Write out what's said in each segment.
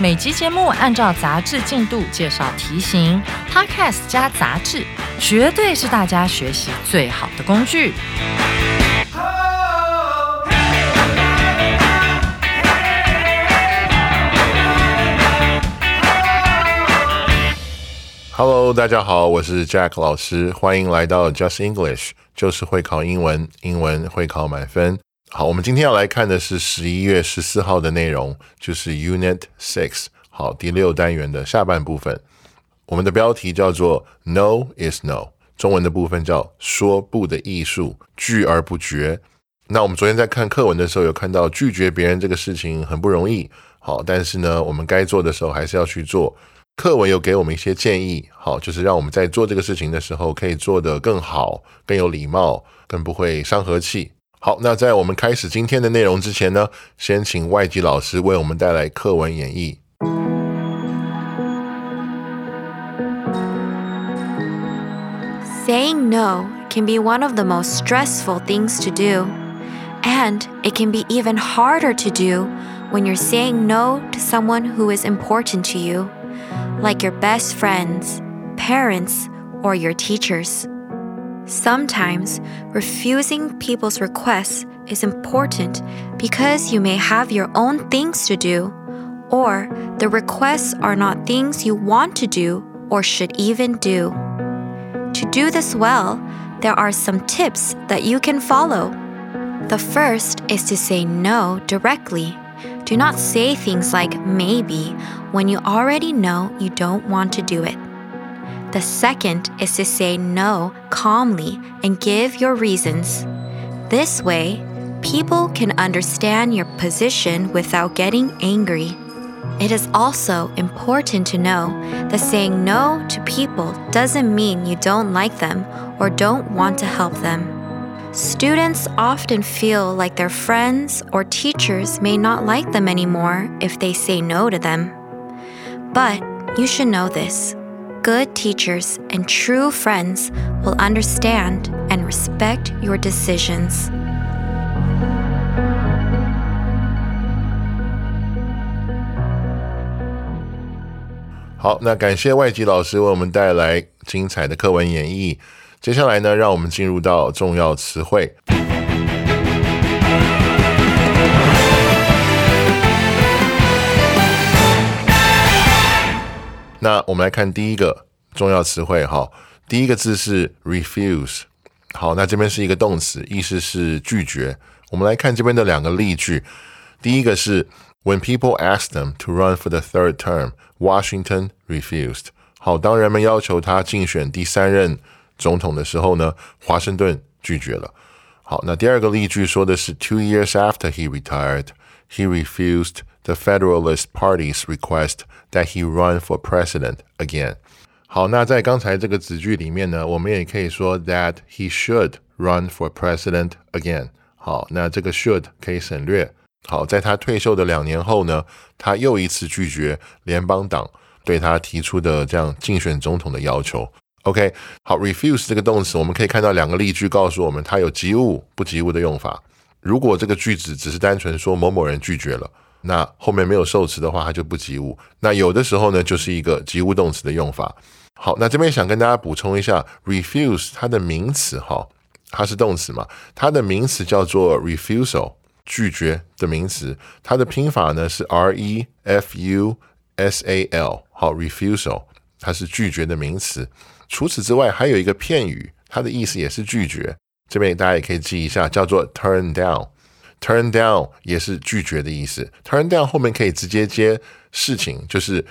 每集节目按照杂志进度介绍题型，Podcast 加杂志，绝对是大家学习最好的工具。Hello，大家好，我是 Jack 老师，欢迎来到 Just English，就是会考英文，英文会考满分。好，我们今天要来看的是十一月十四号的内容，就是 Unit Six，好，第六单元的下半部分。我们的标题叫做 No is No，中文的部分叫说不的艺术，拒而不决。那我们昨天在看课文的时候，有看到拒绝别人这个事情很不容易，好，但是呢，我们该做的时候还是要去做。课文有给我们一些建议，好，就是让我们在做这个事情的时候可以做得更好、更有礼貌、更不会伤和气。好，那在我们开始今天的内容之前呢，先请外籍老师为我们带来课文演绎。Saying no can be one of the most stressful things to do, and it can be even harder to do when you're saying no to someone who is important to you. like your best friends, parents, or your teachers. Sometimes refusing people's requests is important because you may have your own things to do, or the requests are not things you want to do or should even do. To do this well, there are some tips that you can follow. The first is to say no directly do not say things like maybe when you already know you don't want to do it. The second is to say no calmly and give your reasons. This way, people can understand your position without getting angry. It is also important to know that saying no to people doesn't mean you don't like them or don't want to help them. Students often feel like their friends or teachers may not like them anymore if they say no to them. But you should know this good teachers and true friends will understand and respect your decisions. 好，那感谢外籍老师为我们带来精彩的课文演绎。接下来呢，让我们进入到重要词汇。 那我们来看第一个重要词汇哈，第一个字是 refuse。好，那这边是一个动词，意思是拒绝。我们来看这边的两个例句。第一个是 When people asked them to run for the third term, Washington refused。好，当人们要求他竞选第三任。总统的时候呢，华盛顿拒绝了。好，那第二个例句说的是，Two years after he retired, he refused the Federalist Party's request that he run for president again。好，那在刚才这个子句里面呢，我们也可以说 that he should run for president again。好，那这个 should 可以省略。好，在他退休的两年后呢，他又一次拒绝联邦党对他提出的这样竞选总统的要求。OK，好，refuse 这个动词，我们可以看到两个例句告诉我们，它有及物不及物的用法。如果这个句子只是单纯说某某人拒绝了，那后面没有受词的话，它就不及物。那有的时候呢，就是一个及物动词的用法。好，那这边想跟大家补充一下，refuse 它的名词哈，它是动词嘛，它的名词叫做 refusal，拒绝的名词，它的拼法呢是 r e f u s a l，好，refusal 它是拒绝的名词。除此之外，还有一个片语，它的意思也是拒绝。这边大家也可以记一下，叫做 turn down。Turn down 也是拒绝的意思。turn down 后面可以直接接事情，就是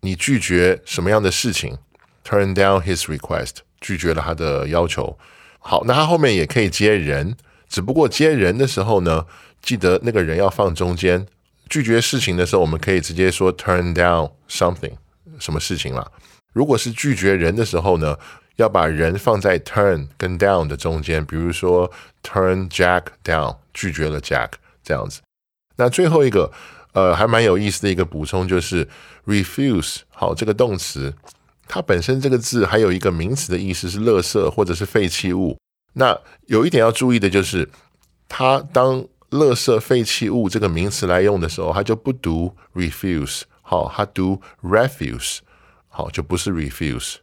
你拒绝什么样的事情。turn down his request，拒绝了他的要求。好，那它后面也可以接人，只不过接人的时候呢，记得那个人要放中间。拒绝事情的时候，我们可以直接说 turn down something。什么事情了。如果是拒绝人的时候呢，要把人放在 turn 跟 down 的中间，比如说 turn Jack down，拒绝了 Jack 这样子。那最后一个，呃，还蛮有意思的一个补充就是 refuse。好，这个动词它本身这个字还有一个名词的意思是垃圾或者是废弃物。那有一点要注意的就是，它当垃圾废弃物这个名词来用的时候，它就不读 refuse，好，它读 refuse，好，就不是 refuse。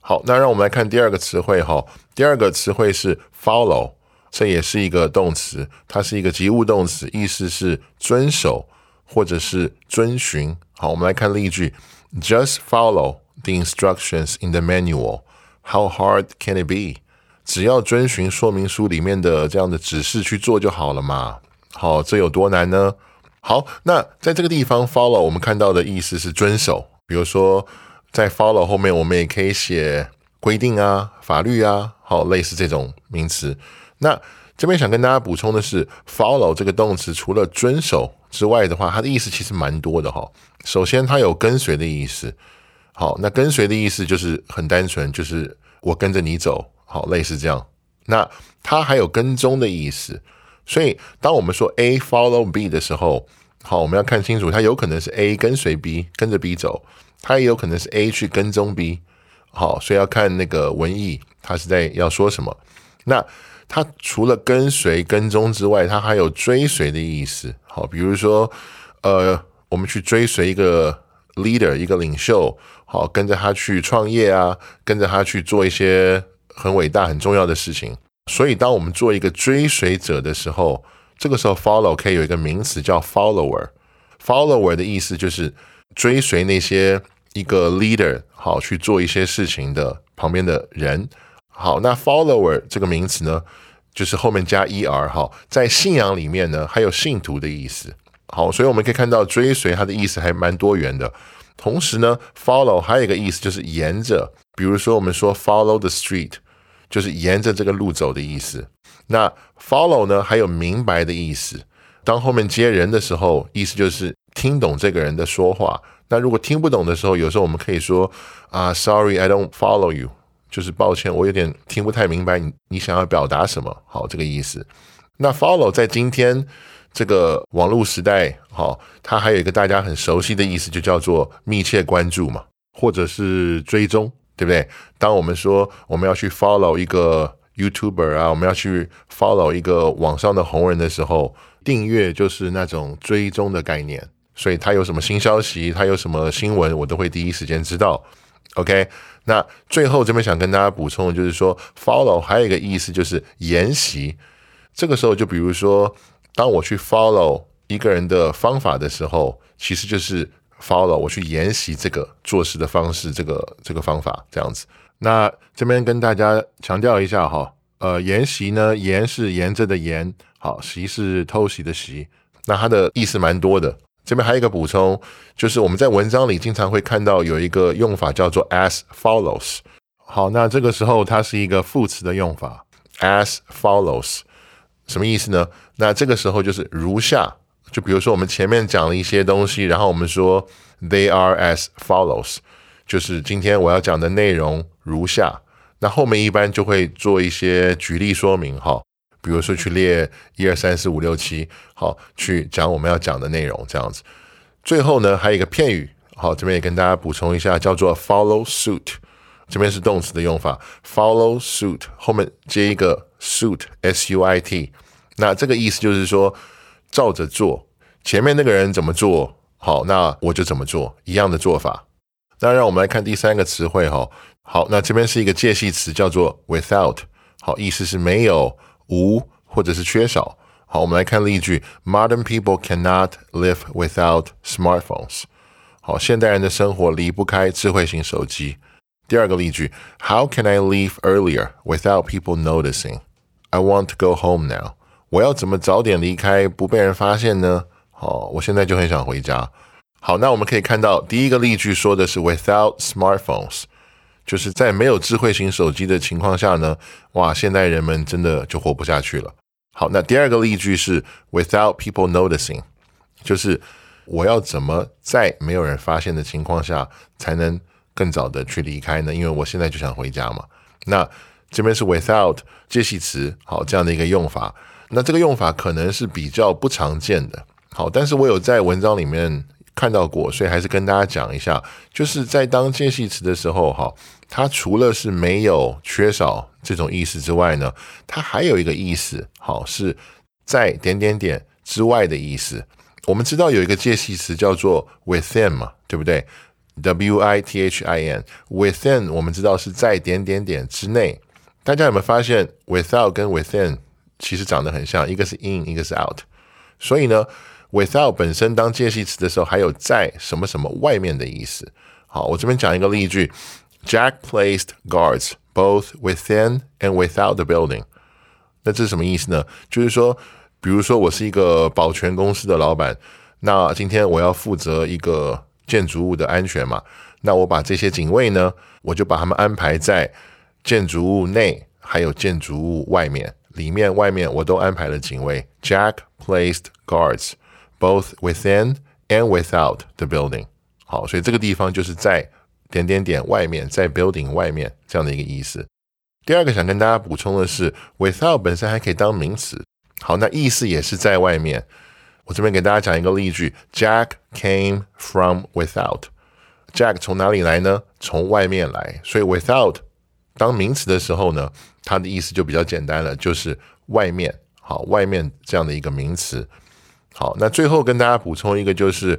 好，那让我们来看第二个词汇哈。第二个词汇是 follow，这也是一个动词，它是一个及物动词，意思是遵守或者是遵循。好，我们来看例句：Just follow the instructions in the manual. How hard can it be？只要遵循说明书里面的这样的指示去做就好了嘛。好，这有多难呢？好，那在这个地方 follow，我们看到的意思是遵守，比如说。在 follow 后面，我们也可以写规定啊、法律啊，好，类似这种名词。那这边想跟大家补充的是，follow 这个动词除了遵守之外的话，它的意思其实蛮多的哈。首先，它有跟随的意思。好，那跟随的意思就是很单纯，就是我跟着你走，好，类似这样。那它还有跟踪的意思。所以，当我们说 A follow B 的时候，好，我们要看清楚，它有可能是 A 跟随 B，跟着 B 走。它也有可能是 A 去跟踪 B，好，所以要看那个文意，它是在要说什么。那它除了跟随、跟踪之外，它还有追随的意思。好，比如说，呃，我们去追随一个 leader，一个领袖，好，跟着他去创业啊，跟着他去做一些很伟大、很重要的事情。所以，当我们做一个追随者的时候，这个时候 follow 可以有一个名词叫 follower。follower 的意思就是追随那些。一个 leader 好去做一些事情的旁边的人好，那 follower 这个名词呢，就是后面加 er 哈，在信仰里面呢，还有信徒的意思。好，所以我们可以看到追随它的意思还蛮多元的。同时呢，follow 还有一个意思就是沿着，比如说我们说 follow the street，就是沿着这个路走的意思。那 follow 呢还有明白的意思，当后面接人的时候，意思就是听懂这个人的说话。那如果听不懂的时候，有时候我们可以说啊，Sorry，I don't follow you，就是抱歉，我有点听不太明白你你想要表达什么。好，这个意思。那 follow 在今天这个网络时代，好，它还有一个大家很熟悉的意思，就叫做密切关注嘛，或者是追踪，对不对？当我们说我们要去 follow 一个 YouTuber 啊，我们要去 follow 一个网上的红人的时候，订阅就是那种追踪的概念。所以他有什么新消息，他有什么新闻，我都会第一时间知道。OK，那最后这边想跟大家补充的就是说，follow 还有一个意思就是沿袭。这个时候就比如说，当我去 follow 一个人的方法的时候，其实就是 follow 我去沿袭这个做事的方式，这个这个方法这样子。那这边跟大家强调一下哈，呃，沿袭呢，沿是沿着的沿，好，习是偷袭的习，那它的意思蛮多的。这边还有一个补充，就是我们在文章里经常会看到有一个用法叫做 as follows。好，那这个时候它是一个副词的用法，as follows，什么意思呢？那这个时候就是如下，就比如说我们前面讲了一些东西，然后我们说 they are as follows，就是今天我要讲的内容如下，那后面一般就会做一些举例说明，哈。比如说去列一二三四五六七，好，去讲我们要讲的内容这样子。最后呢，还有一个片语，好，这边也跟大家补充一下，叫做 follow suit。这边是动词的用法，follow suit 后面接一个 suit，s u i t。那这个意思就是说，照着做，前面那个人怎么做好，那我就怎么做，一样的做法。那让我们来看第三个词汇，哈，好，那这边是一个介系词，叫做 without，好，意思是没有。无或者是缺少。好，我们来看例句：Modern people cannot live without smartphones。好，现代人的生活离不开智慧型手机。第二个例句：How can I leave earlier without people noticing? I want to go home now。我要怎么早点离开不被人发现呢？好，我现在就很想回家。好，那我们可以看到第一个例句说的是 without smartphones。 就是在没有智慧型手机的情况下呢，哇，现代人们真的就活不下去了。好，那第二个例句是 without people noticing，就是我要怎么在没有人发现的情况下，才能更早的去离开呢？因为我现在就想回家嘛。那这边是 without 介系词，好这样的一个用法。那这个用法可能是比较不常见的，好，但是我有在文章里面看到过，所以还是跟大家讲一下，就是在当介系词的时候，哈，它除了是没有、缺少这种意思之外呢，它还有一个意思，好，是在点点点之外的意思。我们知道有一个介系词叫做 within 嘛，对不对？W I T H I N，within 我们知道是在点点点之内。大家有没有发现 without 跟 within 其实长得很像，一个是 in，一个是 out。所以呢，without 本身当介系词的时候，还有在什么什么外面的意思。好，我这边讲一个例句：Jack placed guards both within and without the building。那这是什么意思呢？就是说，比如说我是一个保全公司的老板，那今天我要负责一个建筑物的安全嘛，那我把这些警卫呢，我就把他们安排在建筑物内，还有建筑物外面。里面、外面我都安排了警卫。Jack placed guards both within and without the building。好，所以这个地方就是在点点点外面，在 building 外面这样的一个意思。第二个想跟大家补充的是，without 本身还可以当名词。好，那意思也是在外面。我这边给大家讲一个例句：Jack came from without。Jack 从哪里来呢？从外面来。所以 without 当名词的时候呢？它的意思就比较简单了，就是外面，好，外面这样的一个名词。好，那最后跟大家补充一个，就是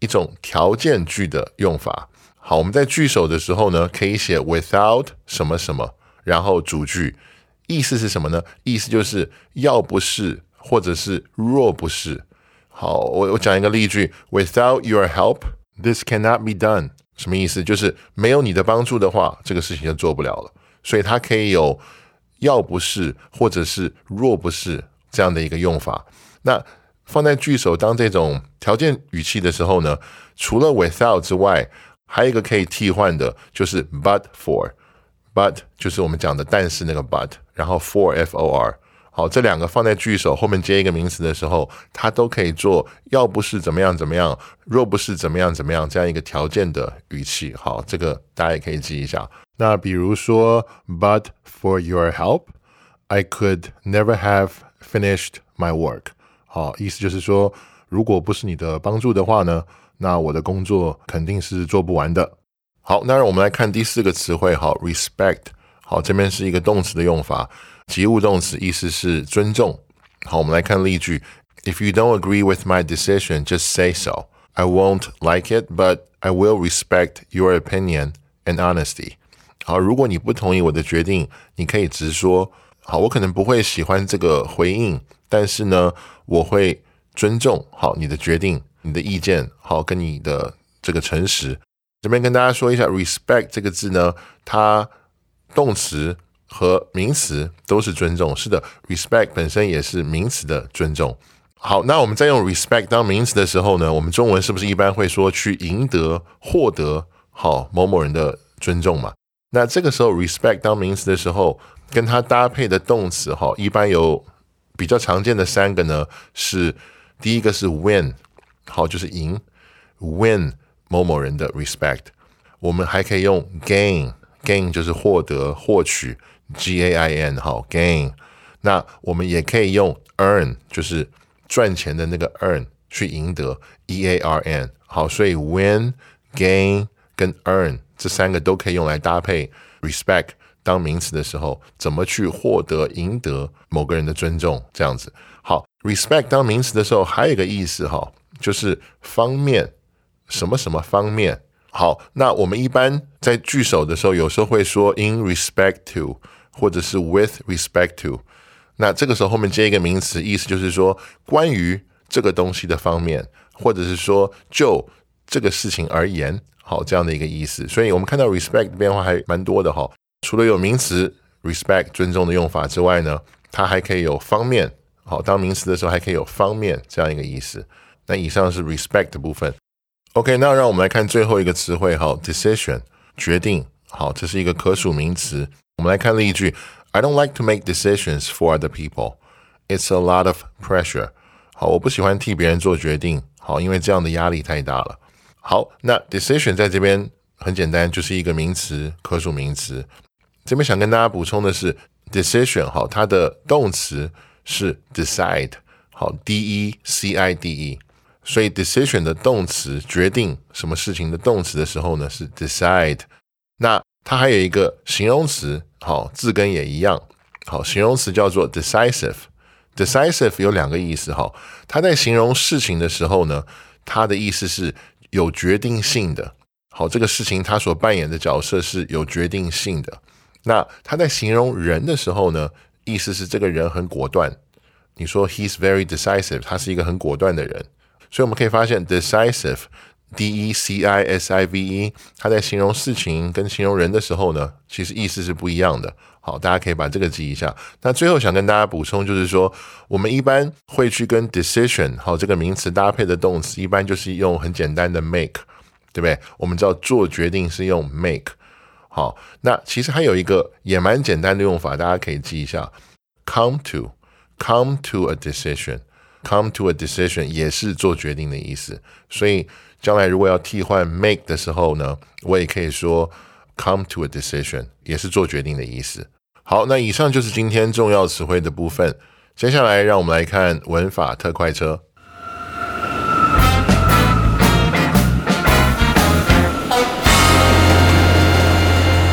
一种条件句的用法。好，我们在句首的时候呢，可以写 without 什么什么，然后主句，意思是什么呢？意思就是要不是，或者是若不是。好，我我讲一个例句：Without your help, this cannot be done。什么意思？就是没有你的帮助的话，这个事情就做不了了。所以它可以有。要不是，或者是若不是这样的一个用法，那放在句首当这种条件语气的时候呢，除了 without 之外，还有一个可以替换的，就是 but for，but 就是我们讲的但是那个 but，然后 for f o r，好，这两个放在句首后面接一个名词的时候，它都可以做要不是怎么样怎么样，若不是怎么样怎么样这样一个条件的语气。好，这个大家也可以记一下。那比如说，But for your help, I could never have finished my work。哦，意思就是说，如果不是你的帮助的话呢，那我的工作肯定是做不完的。好，那让我们来看第四个词汇，好，respect。好，这边是一个动词的用法，及物动词，意思是尊重。好，我们来看例句：If you don't agree with my decision, just say so. I won't like it, but I will respect your opinion and honesty. 好，如果你不同意我的决定，你可以直说。好，我可能不会喜欢这个回应，但是呢，我会尊重好你的决定、你的意见，好跟你的这个诚实。这边跟大家说一下，respect 这个字呢，它动词和名词都是尊重。是的，respect 本身也是名词的尊重。好，那我们在用 respect 当名词的时候呢，我们中文是不是一般会说去赢得、获得好某某人的尊重嘛？那这个时候，respect 当名词的时候，跟它搭配的动词哈，一般有比较常见的三个呢，是第一个是 win，好就是赢，win 某某人的 respect。我们还可以用 gain，gain 就是获得、获取，G A I N 好 gain。那我们也可以用 earn，就是赚钱的那个 earn 去赢得，E A R N 好，所以 win、gain 跟 earn。这三个都可以用来搭配 respect 当名词的时候，怎么去获得、赢得某个人的尊重？这样子好，respect 当名词的时候，还有一个意思哈，就是方面什么什么方面。好，那我们一般在句首的时候，有时候会说 in respect to，或者是 with respect to。那这个时候后面接一个名词，意思就是说关于这个东西的方面，或者是说就这个事情而言。好，这样的一个意思，所以我们看到 respect 变化还蛮多的哈。除了有名词 respect 尊重的用法之外呢，它还可以有方面。好，当名词的时候还可以有方面这样一个意思。那以上是 respect 的部分。OK，那让我们来看最后一个词汇，好，decision 决定。好，这是一个可数名词。我们来看例句：I don't like to make decisions for other people. It's a lot of pressure. 好，我不喜欢替别人做决定。好，因为这样的压力太大了。好，那 decision 在这边很简单，就是一个名词，可数名词。这边想跟大家补充的是，decision 好，它的动词是 decide，好，d e c i d e，所以 decision 的动词决定什么事情的动词的时候呢是 decide。那它还有一个形容词，好，字根也一样，好，形容词叫做 decisive。decisive 有两个意思，哈，它在形容事情的时候呢，它的意思是有决定性的，好，这个事情它所扮演的角色是有决定性的。那他在形容人的时候呢，意思是这个人很果断。你说 he's very decisive，他是一个很果断的人，所以我们可以发现 decisive。D E C I S I V E，他在形容事情跟形容人的时候呢，其实意思是不一样的。好，大家可以把这个记一下。那最后想跟大家补充，就是说我们一般会去跟 decision 好这个名词搭配的动词，一般就是用很简单的 make，对不对？我们知道做决定是用 make。好，那其实还有一个也蛮简单的用法，大家可以记一下，come to，come to a decision，come to a decision 也是做决定的意思，所以。将来如果要替换 make 的时候呢，我也可以说 come to a decision，也是做决定的意思。好，那以上就是今天重要词汇的部分。接下来让我们来看文法特快车。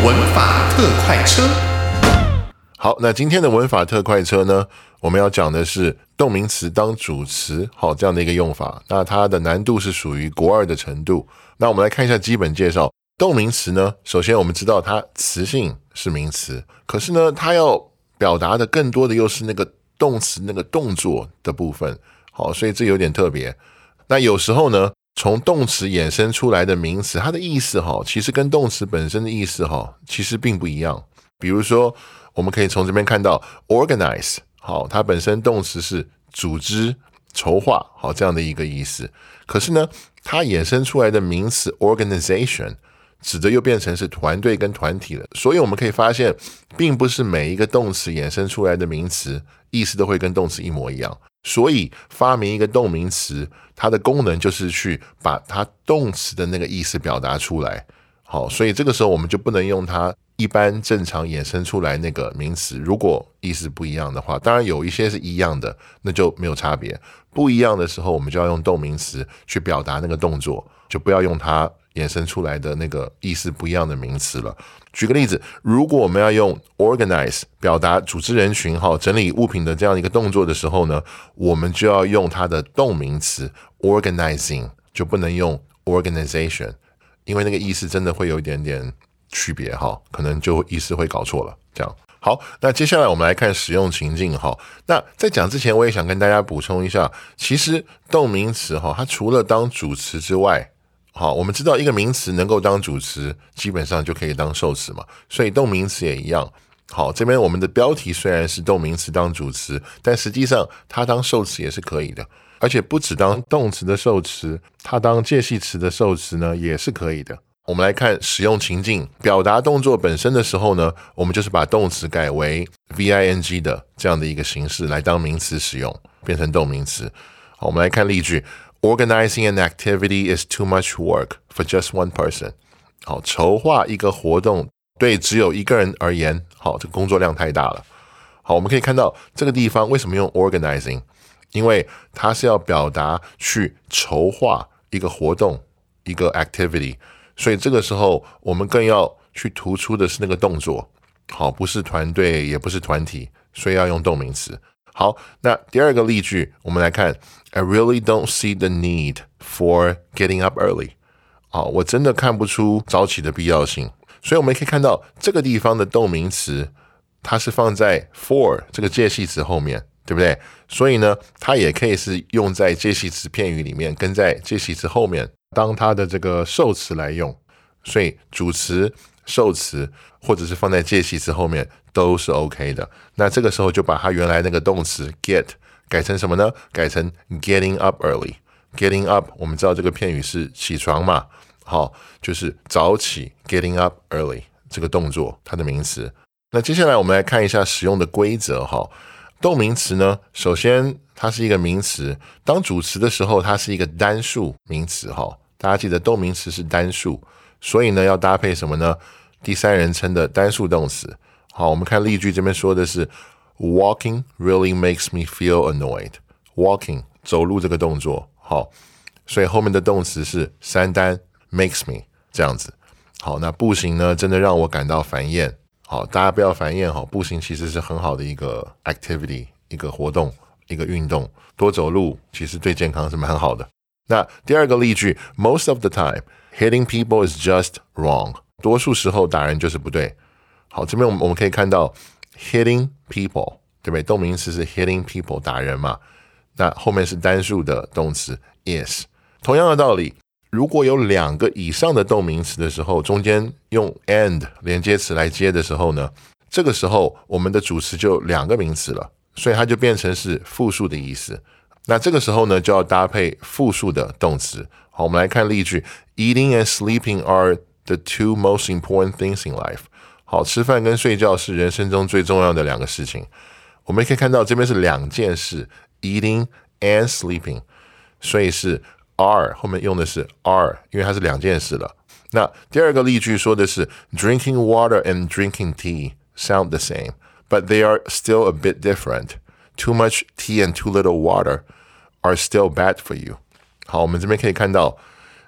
文法特快车。好，那今天的文法特快车呢？我们要讲的是动名词当主词，好这样的一个用法。那它的难度是属于国二的程度。那我们来看一下基本介绍。动名词呢，首先我们知道它词性是名词，可是呢，它要表达的更多的又是那个动词那个动作的部分。好，所以这有点特别。那有时候呢，从动词衍生出来的名词，它的意思哈，其实跟动词本身的意思哈，其实并不一样。比如说。我们可以从这边看到，organize，好，它本身动词是组织、筹划，好这样的一个意思。可是呢，它衍生出来的名词 organization，指的又变成是团队跟团体了。所以我们可以发现，并不是每一个动词衍生出来的名词意思都会跟动词一模一样。所以发明一个动名词，它的功能就是去把它动词的那个意思表达出来。好，所以这个时候我们就不能用它。一般正常衍生出来那个名词，如果意思不一样的话，当然有一些是一样的，那就没有差别。不一样的时候，我们就要用动名词去表达那个动作，就不要用它衍生出来的那个意思不一样的名词了。举个例子，如果我们要用 organize 表达组织人群、哈整理物品的这样一个动作的时候呢，我们就要用它的动名词 organizing，就不能用 organization，因为那个意思真的会有一点点。区别哈，可能就意思会搞错了。这样好，那接下来我们来看使用情境哈。那在讲之前，我也想跟大家补充一下，其实动名词哈，它除了当主词之外，好，我们知道一个名词能够当主词，基本上就可以当受词嘛。所以动名词也一样。好，这边我们的标题虽然是动名词当主词，但实际上它当受词也是可以的，而且不只当动词的受词，它当介系词的受词呢也是可以的。我们来看使用情境，表达动作本身的时候呢，我们就是把动词改为 v i n g 的这样的一个形式来当名词使用，变成动名词。好，我们来看例句：Organizing an activity is too much work for just one person。好，筹划一个活动对只有一个人而言，好，这工作量太大了。好，我们可以看到这个地方为什么用 organizing？因为它是要表达去筹划一个活动，一个 activity。所以这个时候，我们更要去突出的是那个动作，好，不是团队，也不是团体，所以要用动名词。好，那第二个例句，我们来看，I really don't see the need for getting up early。啊，我真的看不出早起的必要性。所以我们可以看到这个地方的动名词，它是放在 for 这个介系词后面，对不对？所以呢，它也可以是用在介系词片语里面，跟在介系词后面。当它的这个受词来用，所以主词、受词或者是放在介系词后面都是 OK 的。那这个时候就把它原来那个动词 get 改成什么呢？改成 getting up early。getting up，我们知道这个片语是起床嘛，好，就是早起 getting up early 这个动作它的名词。那接下来我们来看一下使用的规则哈。动名词呢，首先它是一个名词，当主词的时候，它是一个单数名词哈。大家记得动名词是单数，所以呢要搭配什么呢？第三人称的单数动词。好，我们看例句这边说的是 Walking really makes me feel annoyed. Walking 走路这个动作，好，所以后面的动词是三单 makes me 这样子。好，那步行呢，真的让我感到烦厌。好，大家不要烦厌哈，步行其实是很好的一个 activity，一个活动，一个运动，多走路其实对健康是蛮好的。那第二个例句，Most of the time hitting people is just wrong。多数时候打人就是不对。好，这边我们我们可以看到 hitting people，对不对？动名词是 hitting people，打人嘛。那后面是单数的动词 is。同样的道理，如果有两个以上的动名词的时候，中间用 and 连接词来接的时候呢，这个时候我们的主词就两个名词了，所以它就变成是复数的意思。那这个时候呢，就要搭配复数的动词。好，我们来看例句：Eating and sleeping are the two most important things in life。好，吃饭跟睡觉是人生中最重要的两个事情。我们可以看到这边是两件事：eating and sleeping，所以是 are 后面用的是 are，因为它是两件事了。那第二个例句说的是：Drinking water and drinking tea sound the same，but they are still a bit different. Too much tea and too little water are still bad for you。好，我们这边可以看到，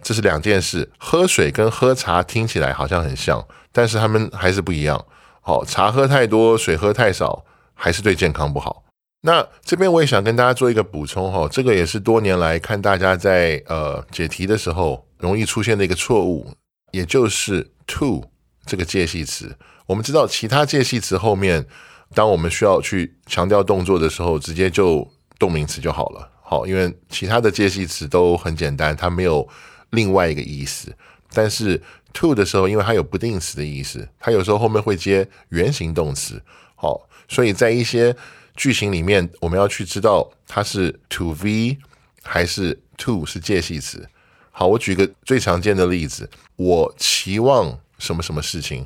这是两件事。喝水跟喝茶听起来好像很像，但是它们还是不一样。好，茶喝太多，水喝太少，还是对健康不好。那这边我也想跟大家做一个补充哈，这个也是多年来看大家在呃解题的时候容易出现的一个错误，也就是 to 这个介系词。我们知道其他介系词后面，当我们需要去强调动作的时候，直接就动名词就好了。好，因为其他的介系词都很简单，它没有另外一个意思。但是 to 的时候，因为它有不定词的意思，它有时候后面会接原形动词。好，所以在一些句型里面，我们要去知道它是 to v 还是 to 是介系词。好，我举个最常见的例子，我期望什么什么事情，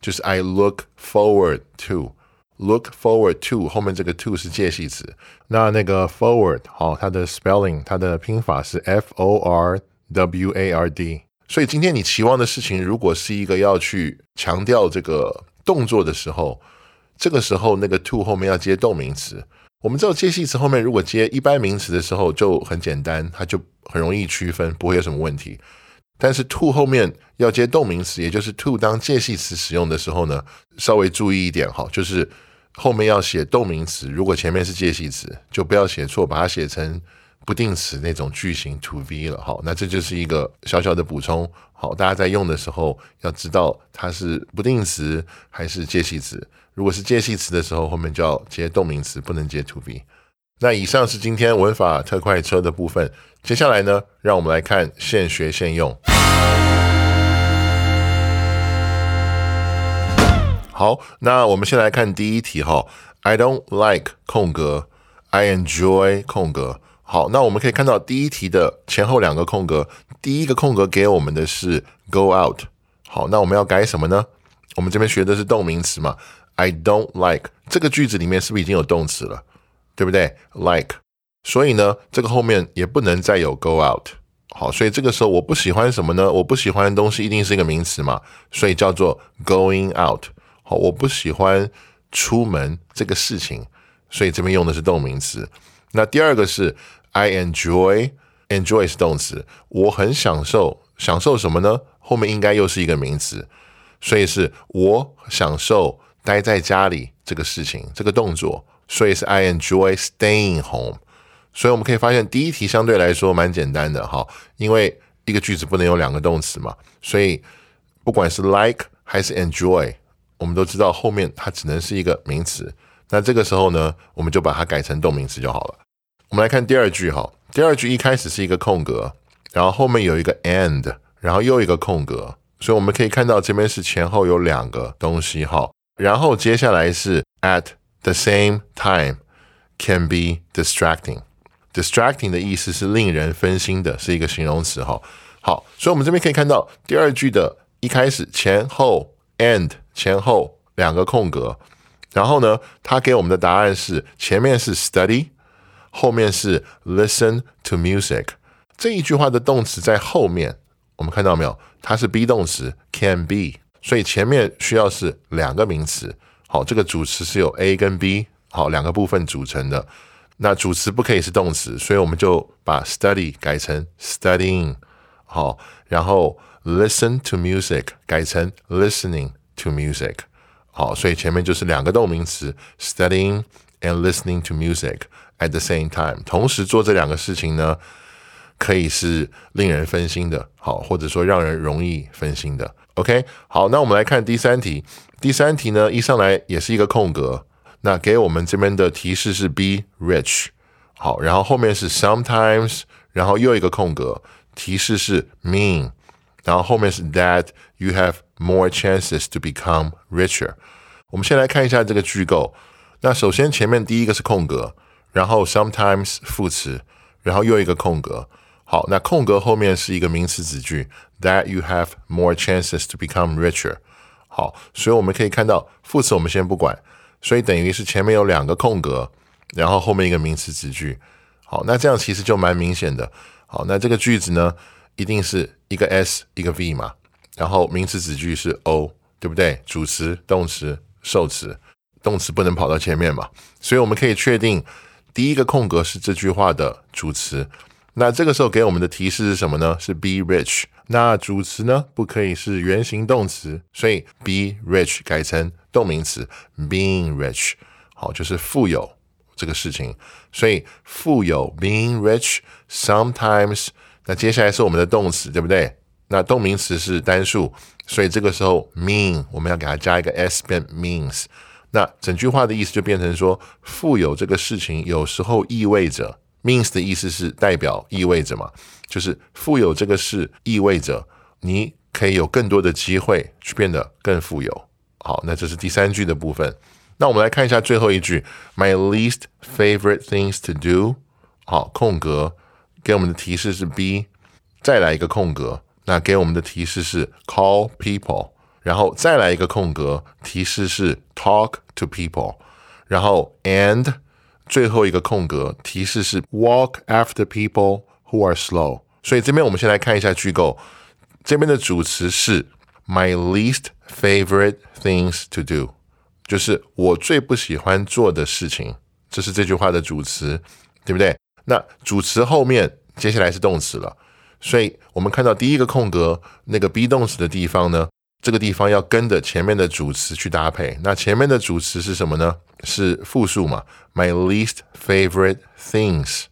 就是 I look forward to。Look forward to 后面这个 to 是介系词，那那个 forward 好，它的 spelling 它的拼法是 f o r w a r d。所以今天你期望的事情，如果是一个要去强调这个动作的时候，这个时候那个 to 后面要接动名词。我们知道介系词后面如果接一般名词的时候就很简单，它就很容易区分，不会有什么问题。但是 to 后面要接动名词，也就是 to 当介系词使用的时候呢，稍微注意一点哈，就是。后面要写动名词，如果前面是介系词，就不要写错，把它写成不定词那种句型 to v 了。好，那这就是一个小小的补充。好，大家在用的时候要知道它是不定词还是介系词。如果是介系词的时候，后面就要接动名词，不能接 to v。那以上是今天文法特快车的部分。接下来呢，让我们来看现学现用。好，那我们先来看第一题哈。I don't like 空格，I enjoy 空格。好，那我们可以看到第一题的前后两个空格，第一个空格给我们的是 go out。好，那我们要改什么呢？我们这边学的是动名词嘛？I don't like 这个句子里面是不是已经有动词了？对不对？like，所以呢，这个后面也不能再有 go out。好，所以这个时候我不喜欢什么呢？我不喜欢的东西一定是一个名词嘛？所以叫做 going out。好，我不喜欢出门这个事情，所以这边用的是动名词。那第二个是 I enjoy，enjoy 是动词，我很享受，享受什么呢？后面应该又是一个名词，所以是我享受待在家里这个事情，这个动作，所以是 I enjoy staying home。所以我们可以发现第一题相对来说蛮简单的哈，因为一个句子不能有两个动词嘛，所以不管是 like 还是 enjoy。我们都知道后面它只能是一个名词，那这个时候呢，我们就把它改成动名词就好了。我们来看第二句哈，第二句一开始是一个空格，然后后面有一个 and，然后又一个空格，所以我们可以看到这边是前后有两个东西哈，然后接下来是 at the same time can be distracting，distracting 的意思是令人分心的，是一个形容词哈。好，所以我们这边可以看到第二句的一开始前后 and。前后两个空格，然后呢，它给我们的答案是前面是 study，后面是 listen to music。这一句话的动词在后面，我们看到没有？它是 be 动词 can be，所以前面需要是两个名词。好，这个主词是由 A 跟 B 好两个部分组成的。那主词不可以是动词，所以我们就把 study 改成 studying。好，然后 listen to music 改成 listening to music。好，所以前面就是两个动名词 studying and listening to music at the same time，同时做这两个事情呢，可以是令人分心的，好，或者说让人容易分心的。OK，好，那我们来看第三题。第三题呢，一上来也是一个空格，那给我们这边的提示是 be rich。好，然后后面是 sometimes，然后又一个空格，提示是 mean，然后后面是 that you have more chances to become richer。我们先来看一下这个句构。那首先前面第一个是空格，然后 sometimes 副词，然后又一个空格。好，那空格后面是一个名词子句，that you have more chances to become richer。好，所以我们可以看到副词我们先不管，所以等于是前面有两个空格，然后后面一个名词子句。好，那这样其实就蛮明显的。好，那这个句子呢，一定是一个 S 一个 V 嘛，然后名词子句是 O，对不对？主词、动词。受词，动词不能跑到前面嘛，所以我们可以确定第一个空格是这句话的主词。那这个时候给我们的提示是什么呢？是 be rich。那主词呢不可以是原形动词，所以 be rich 改成动名词 being rich。好，就是富有这个事情。所以富有 being rich sometimes。那接下来是我们的动词，对不对？那动名词是单数。所以这个时候，mean 我们要给它加一个 s 变 means，那整句话的意思就变成说，富有这个事情有时候意味着 means 的意思是代表意味着嘛，就是富有这个事意味着你可以有更多的机会去变得更富有。好，那这是第三句的部分。那我们来看一下最后一句，my least favorite things to do。好，空格给我们的提示是 be，再来一个空格。那给我们的提示是 call people，然后再来一个空格，提示是 talk to people，然后 and 最后一个空格，提示是 walk after people who are slow。所以这边我们先来看一下句构，这边的主词是 my least favorite things to do，就是我最不喜欢做的事情，这是这句话的主词，对不对？那主词后面接下来是动词了。所以我们看到第一个空格那个 be 动词的地方呢，这个地方要跟着前面的主词去搭配。那前面的主词是什么呢？是复数嘛？My least favorite things，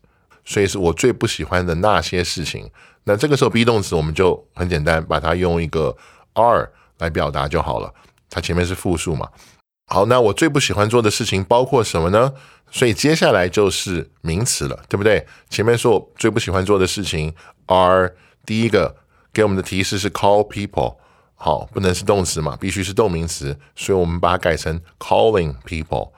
所以是我最不喜欢的那些事情。那这个时候 be 动词我们就很简单，把它用一个 are 来表达就好了。它前面是复数嘛？好，那我最不喜欢做的事情包括什么呢？所以接下来就是名词了，对不对？前面说我最不喜欢做的事情，are 第一个给我们的提示是 call people，好，不能是动词嘛，必须是动名词，所以我们把它改成 calling people，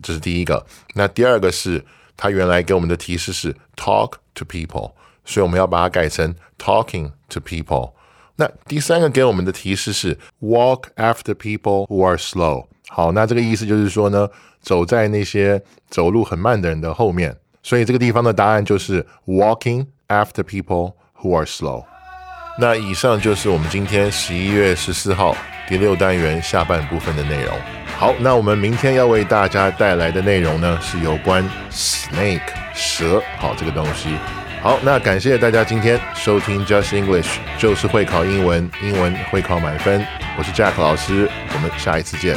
这是第一个。那第二个是它原来给我们的提示是 talk to people，所以我们要把它改成 talking to people。那第三个给我们的提示是 walk after people who are slow。好，那这个意思就是说呢，走在那些走路很慢的人的后面，所以这个地方的答案就是 walking after people who are slow。那以上就是我们今天十一月十四号第六单元下半部分的内容。好，那我们明天要为大家带来的内容呢，是有关 snake 蛇，好这个东西。好，那感谢大家今天收听 Just English，就是会考英文，英文会考满分。我是 Jack 老师，我们下一次见。